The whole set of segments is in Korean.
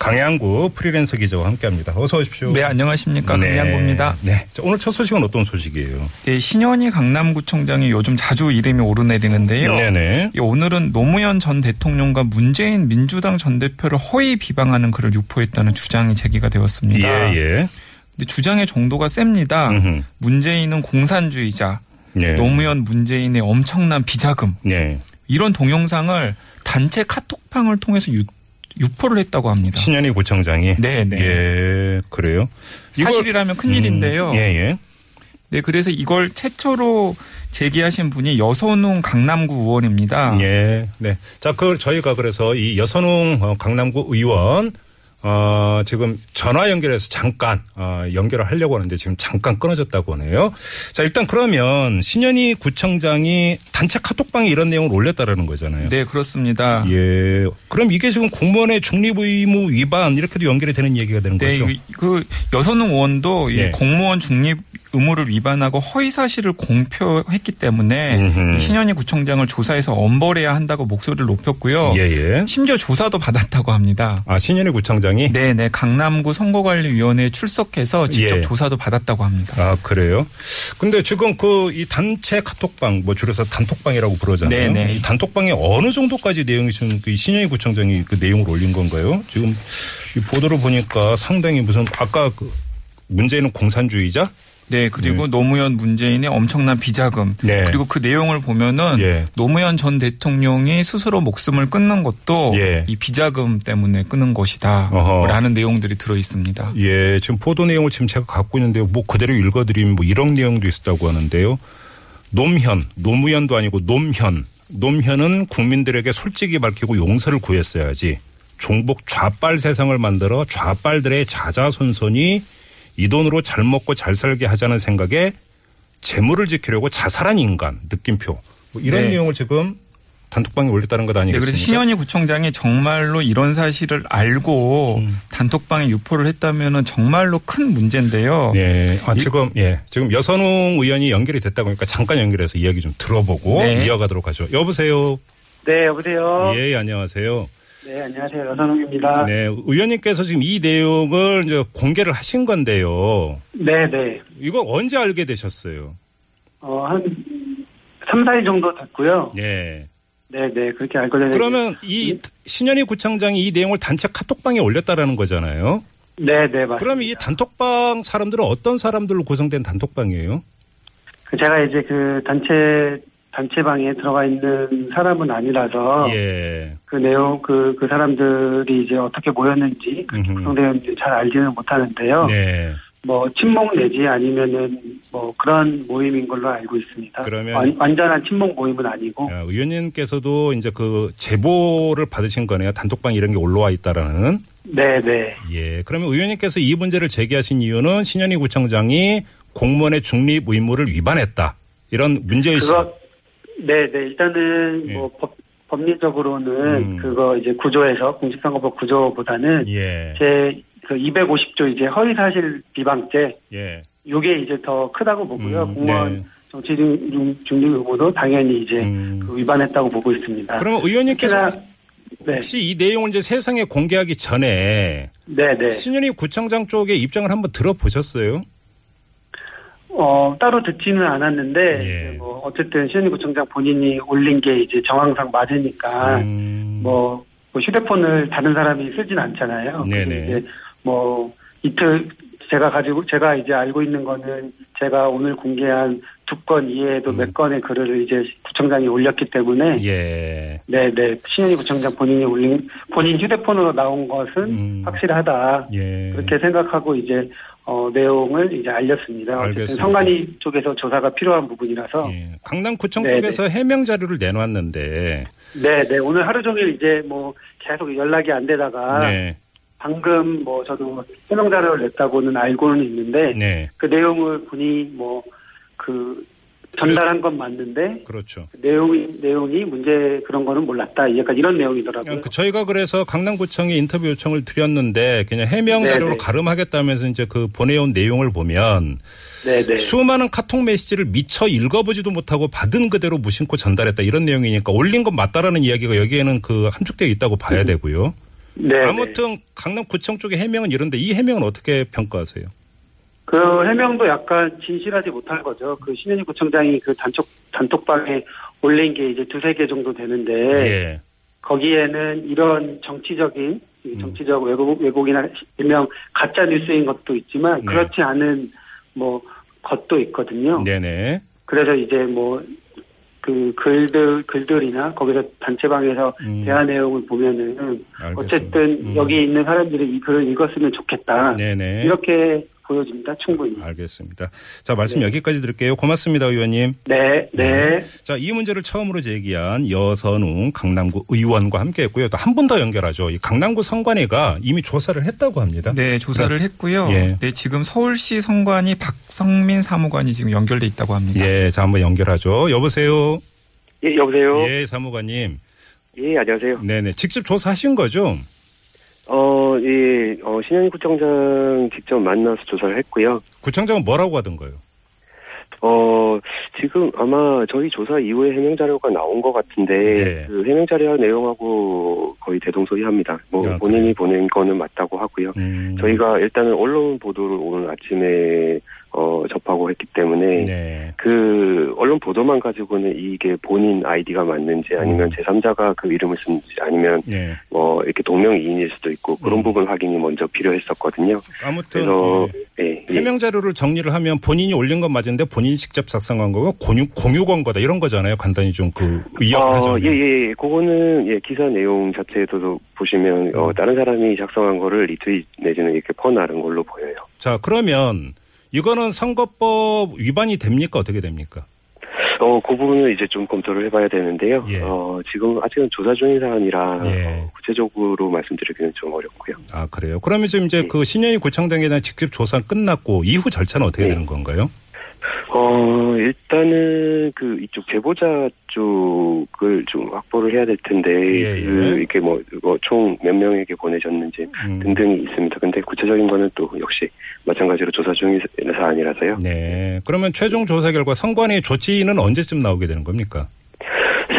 강양구 프리랜서 기자와 함께 합니다. 어서 오십시오. 네, 안녕하십니까. 네. 강양구입니다. 네. 자, 오늘 첫 소식은 어떤 소식이에요? 네, 신현희 강남구청장이 요즘 자주 이름이 오르내리는데요. 네네. 예, 오늘은 노무현 전 대통령과 문재인 민주당 전 대표를 허위 비방하는 글을 유포했다는 주장이 제기가 되었습니다. 예, 예. 근데 주장의 정도가 셉니다. 음흠. 문재인은 공산주의자, 네. 노무현 문재인의 엄청난 비자금 네. 이런 동영상을 단체 카톡방을 통해서 유, 유포를 했다고 합니다. 신현희 구청장이. 네, 네. 예, 그래요. 사실이라면 큰 일인데요. 음, 예, 예. 네, 그래서 이걸 최초로 제기하신 분이 여선웅 강남구 의원입니다. 예, 네. 자, 그 저희가 그래서 이 여선웅 어, 강남구 의원 어, 지금 전화 연결해서 잠깐 어, 연결을 하려고 하는데 지금 잠깐 끊어졌다고 하네요. 자, 일단 그러면 신현희 구청장이 단체 카톡방에 이런 내용을 올렸다라는 거잖아요. 네, 그렇습니다. 예. 그럼 이게 지금 공무원의 중립 의무 위반 이렇게도 연결이 되는 얘기가 되는 네, 거죠. 이- 그 여선웅 의원도 이 네. 공무원 중립 의무를 위반하고 허위 사실을 공표했기 때문에 음흠. 이 신현희 구청장을 조사해서 엄벌해야 한다고 목소리를 높였고요. 예, 예. 심지어 조사도 받았다고 합니다. 아, 신현희 구청장이 네, 네. 강남구 선거관리위원회에 출석해서 직접 예. 조사도 받았다고 합니다. 아, 그래요? 근데 지금 그 이 단체 카톡방, 뭐 줄여서 단톡방이라고 부르잖아요. 네네. 이 단톡방에 어느 정도까지 내용이 지금 그 신현희 구청장이 그 내용을 올린 건가요? 지금 이 보도를 보니까 상당히 무슨 아까 그 문제는 공산주의자? 네, 그리고 노무현 문재인의 엄청난 비자금. 네. 그리고 그 내용을 보면은 예. 노무현 전 대통령이 스스로 목숨을 끊는 것도 예. 이 비자금 때문에 끊은 것이다. 어허. 라는 내용들이 들어 있습니다. 예, 지금 보도 내용을 지금 제가 갖고 있는데요. 뭐 그대로 읽어드리면 뭐 이런 내용도 있었다고 하는데요. 노무현, 노무현도 아니고 노무현. 노무현은 국민들에게 솔직히 밝히고 용서를 구했어야지. 종북 좌빨 세상을 만들어 좌빨들의 자자손손이 이 돈으로 잘 먹고 잘 살게 하자는 생각에 재물을 지키려고 자살한 인간 느낌표. 뭐 이런 네. 내용을 지금 단톡방에 올렸다는 것 네, 아니겠습니까? 그래서 신현희 구청장이 정말로 이런 사실을 알고 음. 단톡방에 유포를 했다면은 정말로 큰 문제인데요. 네. 아, 이- 지금, 예. 지금 여선웅 의원이 연결이 됐다고 하니까 잠깐 연결해서 이야기 좀 들어보고 네. 이어가도록 하죠. 여보세요. 네, 여보세요. 예, 안녕하세요. 네, 안녕하세요. 여선웅입니다. 네. 의원님께서 지금 이 내용을 이제 공개를 하신 건데요. 네, 네. 이거 언제 알게 되셨어요? 어, 한 3, 4일 정도 됐고요. 예. 네, 네. 그렇게 알고 되는 그러면 이 신현희 구청장이 이 내용을 단체 카톡방에 올렸다라는 거잖아요. 네, 네, 맞습니다. 그럼 이 단톡방 사람들은 어떤 사람들로 구성된 단톡방이에요? 그 제가 이제 그 단체 단체방에 들어가 있는 사람은 아니라서 예. 그 내용 그그 사람들이 이제 어떻게 모였는지. 구성되었는지 잘 알지는 못하는데요. 네. 뭐 친목 내지 아니면은 뭐 그런 모임인 걸로 알고 있습니다. 그러면- 완, 완전한 친목 모임은 아니고. 아, 의원님께서도 이제 그 제보를 받으신 거네요. 단톡방 이런 게 올라와 있다라는. 네, 네. 예. 그러면 의원님께서 이 문제를 제기하신 이유는 신현희 구청장이 공무원의 중립 의무를 위반했다. 이런 문제의식. 그거 네, 네. 일단은 예. 뭐 법, 법리적으로는 음. 그거 이제 구조에서 공직선거법 구조보다는 예. 제그 250조 이제 허위사실 비방죄 예. 요게 이제 더 크다고 보고요. 음, 공무원 네. 정치 중- 중립 의무도 당연히 이제 음. 그 위반했다고 보고 있습니다. 그러면 의원님께서 네, 혹시 이 내용을 이제 세상에 공개하기 전에 네, 네. 신현희 구청장 쪽의 입장을 한번 들어보셨어요? 어 따로 듣지는 않았는데 예. 뭐 어쨌든 시현희 구청장 본인이 올린 게 이제 정황상 맞으니까 음. 뭐, 뭐 휴대폰을 다른 사람이 쓰진 않잖아요. 네네. 이제 뭐 이틀 제가 가지고 제가 이제 알고 있는 거는 제가 오늘 공개한 두 건 이외에도 몇 건의 글을 이제 구청장이 올렸기 때문에 음. 예. 네네 신현희 구청장 본인이 올린 본인 휴대폰으로 나온 것은 음. 확실하다 예. 그렇게 생각하고 이제 어, 내용을 이제 알렸습니다. 알겠습니다. 성관이 쪽에서 조사가 필요한 부분이라서 예. 강남구청 네네. 쪽에서 해명 자료를 내놨는데 네 네 오늘 하루 종일 이제 뭐 계속 연락이 안 되다가 네. 방금 뭐 저도 해명 자료를 냈다고는 알고는 있는데 네. 그 내용을 본인이 뭐그 전달한 건 맞는데 그렇죠. 내용이 내용이 문제 그런 거는 몰랐다. 약간 이런 내용이더라고요. 그 저희가 그래서 강남구청에 인터뷰 요청을 드렸는데 그냥 해명 자료로 네네. 가름하겠다면서 이제 그 보내온 내용을 보면 네네. 수많은 카톡 메시지를 미처 읽어보지도 못하고 받은 그대로 무심코 전달했다 이런 내용이니까 올린 건 맞다라는 이야기가 여기에는 그 함축되어 있다고 봐야 되고요. 네. 아무튼 강남구청 쪽의 해명은 이런데 이 해명은 어떻게 평가하세요? 그 해명도 약간 진실하지 못한 거죠. 그 신현희 구청장이 그 단톡 단톡방에 올린 게 이제 두세 개 정도 되는데 예. 거기에는 이런 정치적인 이 음. 정치적 왜곡 왜곡이나 일명 가짜 뉴스인 것도 있지만 네. 그렇지 않은 뭐 것도 있거든요. 네네. 그래서 이제 뭐 그 글들 글들이나 거기서 단체방에서 음. 대화 내용을 보면은 알겠습니다. 어쨌든 음. 여기 있는 사람들이 이 글을 읽었으면 좋겠다. 네네. 이렇게 보여집니다. 충분히. 알겠습니다. 자, 말씀 여기까지 드릴게요. 고맙습니다, 의원님. 네, 네. 자, 이 문제를 처음으로 제기한 여선웅 강남구 의원과 함께 했고요. 또 한 분 더 연결하죠. 이 강남구 선관위가 이미 조사를 했다고 합니다. 네, 조사를 했고요. 예. 네, 지금 서울시 선관위 박성민 사무관이 지금 연결돼 있다고 합니다. 예, 자, 한번 연결하죠. 여보세요? 예, 여보세요? 예, 사무관님. 예, 안녕하세요. 네네. 직접 조사하신 거죠? 어, 예, 어, 신현희 구청장 직접 만나서 조사를 했고요. 구청장은 뭐라고 하던가요? 어, 지금 아마 저희 조사 이후에 해명 자료가 나온 것 같은데, 네. 그 해명 자료 내용하고 거의 대동소이합니다. 뭐, 아, 본인이 보낸 거는 맞다고 하고요. 음. 저희가 일단은 언론 보도를 오늘 아침에, 어, 접하고 했기 때문에, 네. 그, 언론 보도만 가지고는 이게 본인 아이디가 맞는지 아니면 음. 제3자가 그 이름을 쓴지 아니면 예. 뭐 이렇게 동명이인일 수도 있고 그런 음. 부분 확인이 먼저 필요했었거든요. 아무튼 그래서 예. 예, 예. 해명 자료를 정리를 하면 본인이 올린 건 맞은데 본인이 직접 작성한 거고 공유 공유 권거다 이런 거잖아요. 간단히 좀그 의역을 어, 하자면. 예, 예, 예. 그거는, 예, 기사 내용 자체에도 보시면, 음. 어, 다른 사람이 작성한 거를 리트윗 내지는 이렇게 퍼나른 걸로 보여요. 자, 그러면 이거는 선거법 위반이 됩니까? 어떻게 됩니까? 어, 그 부분은 이제 좀 검토를 해봐야 되는데요. 예. 어, 지금 아직은 조사 중인 사안이라, 예. 어, 구체적으로 말씀드리기는 좀 어렵고요. 아, 그래요. 그러면 지금 이제 예. 그 신현희 구청장에 대한 직접 조사 끝났고 이후 절차는 어떻게 네. 되는 건가요? 어, 일단은 그 이쪽 제보자 쪽을 좀 확보를 해야 될 텐데, 예, 예. 그 이렇게 뭐, 총 몇 명에게 보내셨는지 음. 등등이 있습니다. 근데 구체적인 거는 또 역시 마찬가지로 조사 중인 사안이라서요. 네. 그러면 최종 조사 결과 선관위 조치는 언제쯤 나오게 되는 겁니까?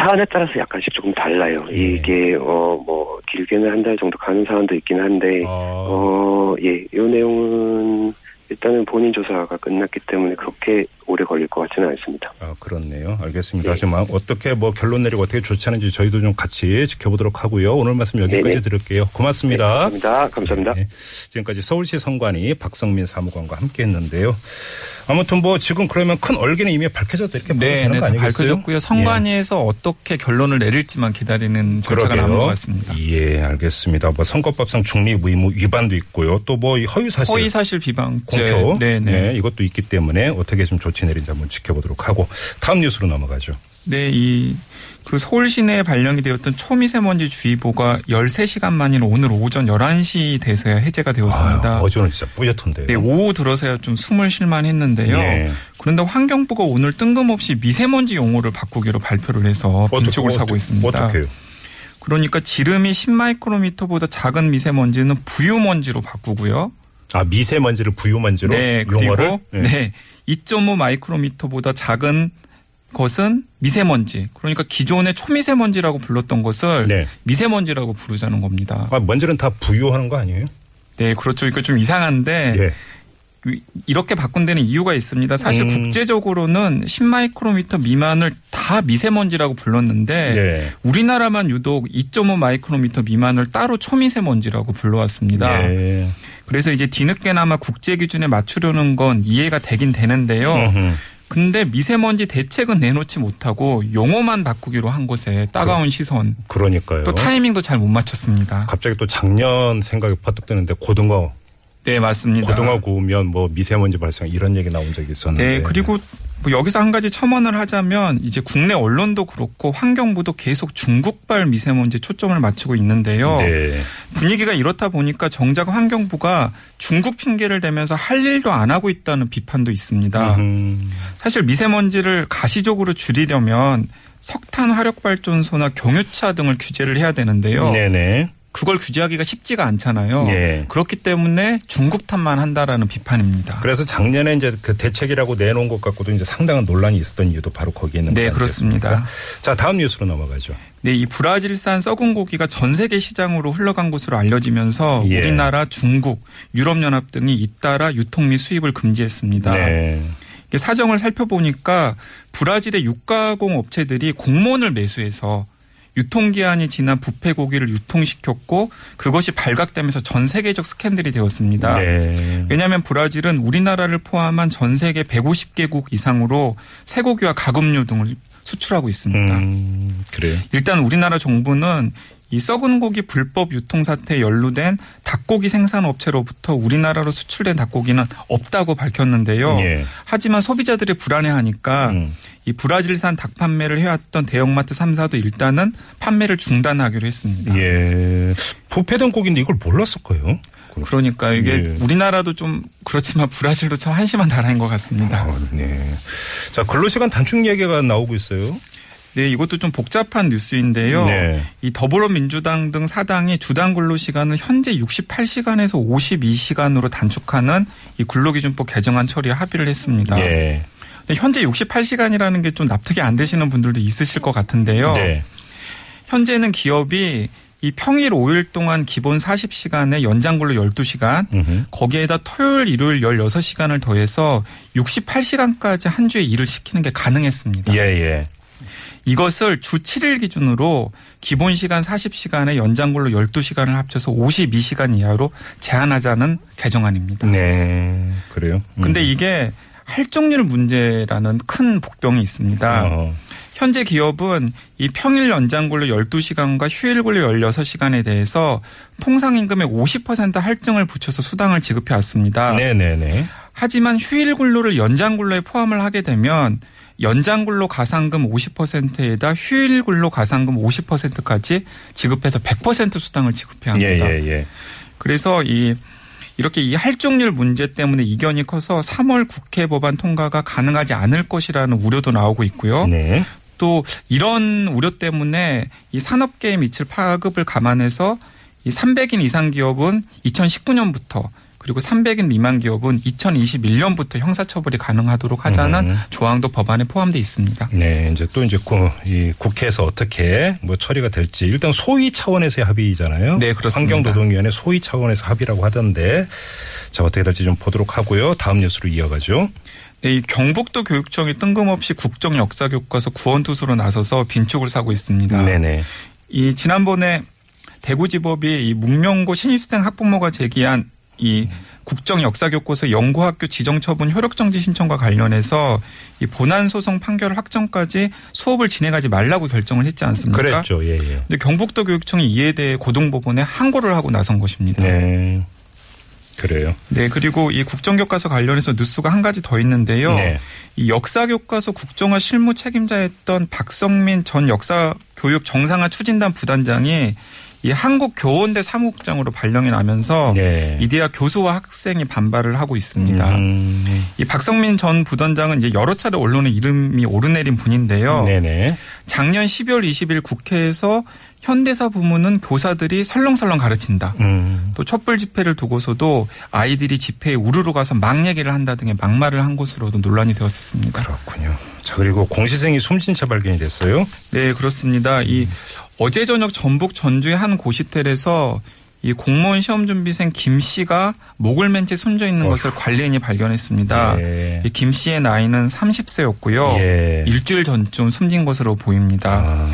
사안에 따라서 약간씩 조금 달라요. 예. 이게 어 뭐 길게는 한 달 정도 가는 사안도 있긴 한데 어, 어 예, 이 내용은 일단은 본인 조사가 끝났기 때문에 그렇게 오래 걸릴 것 같지는 않습니다. 아, 그렇네요. 알겠습니다. 네. 하지만 어떻게 뭐 결론 내리고 어떻게 조치하는지 저희도 좀 같이 지켜보도록 하고요. 오늘 말씀 여기까지 네네. 드릴게요. 고맙습니다. 감사합니다. 감사합니다. 네. 지금까지 서울시 선관위 박성민 사무관과 함께 했는데요. 아무튼 뭐 지금 그러면 큰 얼개는 이미 밝혀졌다 이렇게 네, 네, 거다 아니겠어요? 밝혀졌고요. 선관위에서 어떻게 결론을 내릴지만 기다리는 절차가 남은 것 같습니다. 예, 알겠습니다. 뭐 선거법상 중립 의무 위반도 있고요. 또 뭐 허위 사실 허위 사실 비방죄. 공표 네, 네. 네, 이것도 있기 때문에 어떻게 좀 조치 내린지 한번 지켜보도록 하고 다음 뉴스로 넘어가죠. 네, 이, 그 서울 시내에 발령이 되었던 초미세먼지 주의보가 13시간 만인 오늘 오전 11시 돼서야 해제가 되었습니다. 아, 어제는 진짜 뿌옇던데요. 네, 오후 들어서야 좀 숨을 쉴만 했는데요. 네. 그런데 환경부가 오늘 뜬금없이 미세먼지 용어를 바꾸기로 발표를 해서 빈축을 어떡- 사고 있습니다. 어떡해요? 그러니까 지름이 10마이크로미터보다 작은 미세먼지는 부유먼지로 바꾸고요. 아 미세먼지를 부유먼지로 네, 그리고 용어를 네. 2.5 마이크로미터보다 작은 것은 미세먼지. 그러니까 기존의 초미세먼지라고 불렀던 것을 네. 미세먼지라고 부르자는 겁니다. 아, 먼지는 다 부유하는 거 아니에요? 네, 그렇죠. 그러니까 좀 이상한데 예. 이렇게 바꾼 데는 이유가 있습니다. 사실 음. 국제적으로는 10마이크로미터 미만을 다 미세먼지라고 불렀는데 예. 우리나라만 유독 2.5 마이크로미터 미만을 따로 초미세먼지라고 불러왔습니다. 예. 그래서 이제 뒤늦게나마 국제 기준에 맞추려는 건 이해가 되긴 되는데요. 음흠. 근데 미세먼지 대책은 내놓지 못하고 용어만 바꾸기로 한 곳에 따가운 시선 그러니까요. 또 타이밍도 잘 못 맞췄습니다. 갑자기 또 작년 생각이 퍼뜩 드는데 고등어 네 맞습니다. 고등어 구우면 뭐 미세먼지 발생 이런 얘기 나온 적이 있었는데. 네 그리고 뭐 여기서 한 가지 첨언을 하자면 이제 국내 언론도 그렇고 환경부도 계속 중국발 미세먼지 초점을 맞추고 있는데요. 네. 분위기가 이렇다 보니까 정작 환경부가 중국 핑계를 대면서 할 일도 안 하고 있다는 비판도 있습니다. 음, 사실 미세먼지를 가시적으로 줄이려면 석탄 화력 발전소나 경유차 등을 규제를 해야 되는데요. 네네. 그걸 규제하기가 쉽지가 않잖아요. 예. 그렇기 때문에 중국 탓만 한다라는 비판입니다. 그래서 작년에 이제 그 대책이라고 내놓은 것 갖고도 이제 상당한 논란이 있었던 이유도 바로 거기에 있는 네, 거 그렇습니다. 아니겠습니까? 자, 다음 뉴스로 넘어가죠. 네, 이 브라질산 썩은 고기가 전 세계 시장으로 흘러간 것으로 알려지면서 예. 우리나라, 중국, 유럽연합 등이 잇따라 유통 및 수입을 금지했습니다. 네. 사정을 살펴보니까 브라질의 육가공 업체들이 공무원을 매수해서 유통기한이 지난 부패 고기를 유통시켰고 그것이 발각되면서 전 세계적 스캔들이 되었습니다. 네. 왜냐하면 브라질은 우리나라를 포함한 전 세계 150개국 이상으로 쇠고기와 가금류 등을 수출하고 있습니다. 음, 그래요. 일단 우리나라 정부는 이 썩은 고기 불법 유통 사태에 연루된 닭고기 생산 업체로부터 우리나라로 수출된 닭고기는 없다고 밝혔는데요. 예. 하지만 소비자들이 불안해하니까 음. 이 브라질산 닭 판매를 해왔던 대형마트 3사도 일단은 판매를 중단하기로 했습니다. 예. 부패된 고기인데 이걸 몰랐을까요? 그러니까 이게 예. 우리나라도 좀 그렇지만 브라질도 참 한심한 나라인 것 같습니다. 아, 네. 자, 근로시간 단축 얘기가 나오고 있어요. 네, 이것도 좀 복잡한 뉴스인데요. 네. 이 더불어민주당 등 사당이 주당 근로 시간을 현재 68시간에서 52시간으로 단축하는 이 근로기준법 개정안 처리에 합의를 했습니다. 예. 근데 현재 68시간이라는 게 좀 납득이 안 되시는 분들도 있으실 것 같은데요. 네. 현재는 기업이 이 평일 5일 동안 기본 40시간에 연장 근로 12시간 음흠. 거기에다 토요일, 일요일 16시간을 더해서 68시간까지 한 주에 일을 시키는 게 가능했습니다. 예, 예. 이것을 주 7일 기준으로 기본 시간 40시간에 연장 근로 12시간을 합쳐서 52시간 이하로 제한하자는 개정안입니다. 네. 그래요. 음. 근데 이게 할정률 문제라는 큰 복병이 있습니다. 어. 현재 기업은 이 평일 연장 근로 12시간과 휴일 근로 16시간에 대해서 통상 임금의 50% 할증을 붙여서 수당을 지급해 왔습니다. 네네네. 하지만 휴일 근로를 연장 근로에 포함을 하게 되면 연장 근로 가상금 50%에다 휴일 근로 가상금 50%까지 지급해서 100% 수당을 지급해야 예, 합니다. 예, 예. 그래서 이 이렇게 이 할증률 문제 때문에 이견이 커서 3월 국회 법안 통과가 가능하지 않을 것이라는 우려도 나오고 있고요. 네. 또 이런 우려 때문에 이 산업계에 미칠 파급을 감안해서 이 300인 이상 기업은 2019년부터 그리고 300인 미만 기업은 2021년부터 형사처벌이 가능하도록 하자는 음. 조항도 법안에 포함되어 있습니다. 네, 이제 또 이제 국회에서 어떻게 뭐 처리가 될지 일단 소위 차원에서의 합의잖아요. 네, 그렇습니다. 환경노동위원회 소위 차원에서 합의라고 하던데 자 어떻게 될지 좀 보도록 하고요. 다음 뉴스로 이어가죠. 네, 이 경북도 교육청이 뜬금없이 국정 역사 교과서 구원투수로 나서서 빈축을 사고 있습니다. 네네. 이 지난번에 대구지법이 이 문명고 신입생 학부모가 제기한 이 국정 역사교과서 연구학교 지정처분 효력정지 신청과 관련해서 이 본안 소송 판결 확정까지 수업을 진행하지 말라고 결정을 했지 않습니까? 그랬죠. 예, 예. 근데 경북도 교육청이 이에 대해 고등법원에 항고를 하고 나선 것입니다. 네. 그래요. 네, 그리고 이 국정교과서 관련해서 뉴스가 한 가지 더 있는데요. 네. 이 역사교과서 국정화 실무 책임자였던 박성민 전 역사교육 정상화 추진단 부단장이 이 한국 교원대 사무국장으로 발령이 나면서 네. 이 대학 교수와 학생이 반발을 하고 있습니다. 음, 이 박성민 전 부단장은 이제 여러 차례 언론에 이름이 오르내린 분인데요. 네네. 작년 12월 20일 국회에서 현대사 부문은 교사들이 설렁설렁 가르친다. 음, 또 촛불 집회를 두고서도 아이들이 집회에 우르르 가서 막 얘기를 한다 등의 막말을 한 것으로도 논란이 되었었습니다. 그렇군요. 자 그리고 공시생이 숨진 채 발견이 됐어요. 네, 그렇습니다. 이 어제 저녁 전북 전주의 한 고시텔에서 이 공무원 시험 준비생 김 씨가 목을 맨 채 숨져 있는 것을 관리인이 발견했습니다. 예. 이김 씨의 나이는 30세였고요. 예. 일주일 전쯤 숨진 것으로 보입니다. 아,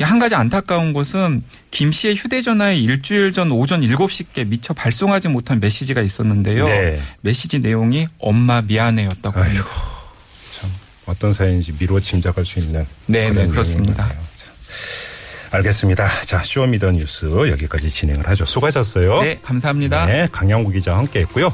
이한 가지 안타까운 것은 김 씨의 휴대전화에 일주일 전 오전 7시께 미처 발송하지 못한 메시지가 있었는데요. 네. 메시지 내용이 엄마 미안해였다고 아이고 합니다. 참 어떤 사연인지 미루어 짐작할 수 있는 네, 네, 그렇습니다. 알겠습니다. 자 Show Me the 뉴스 여기까지 진행을 하죠. 수고하셨어요. 네, 감사합니다. 네, 강양구 기자와 함께했고요.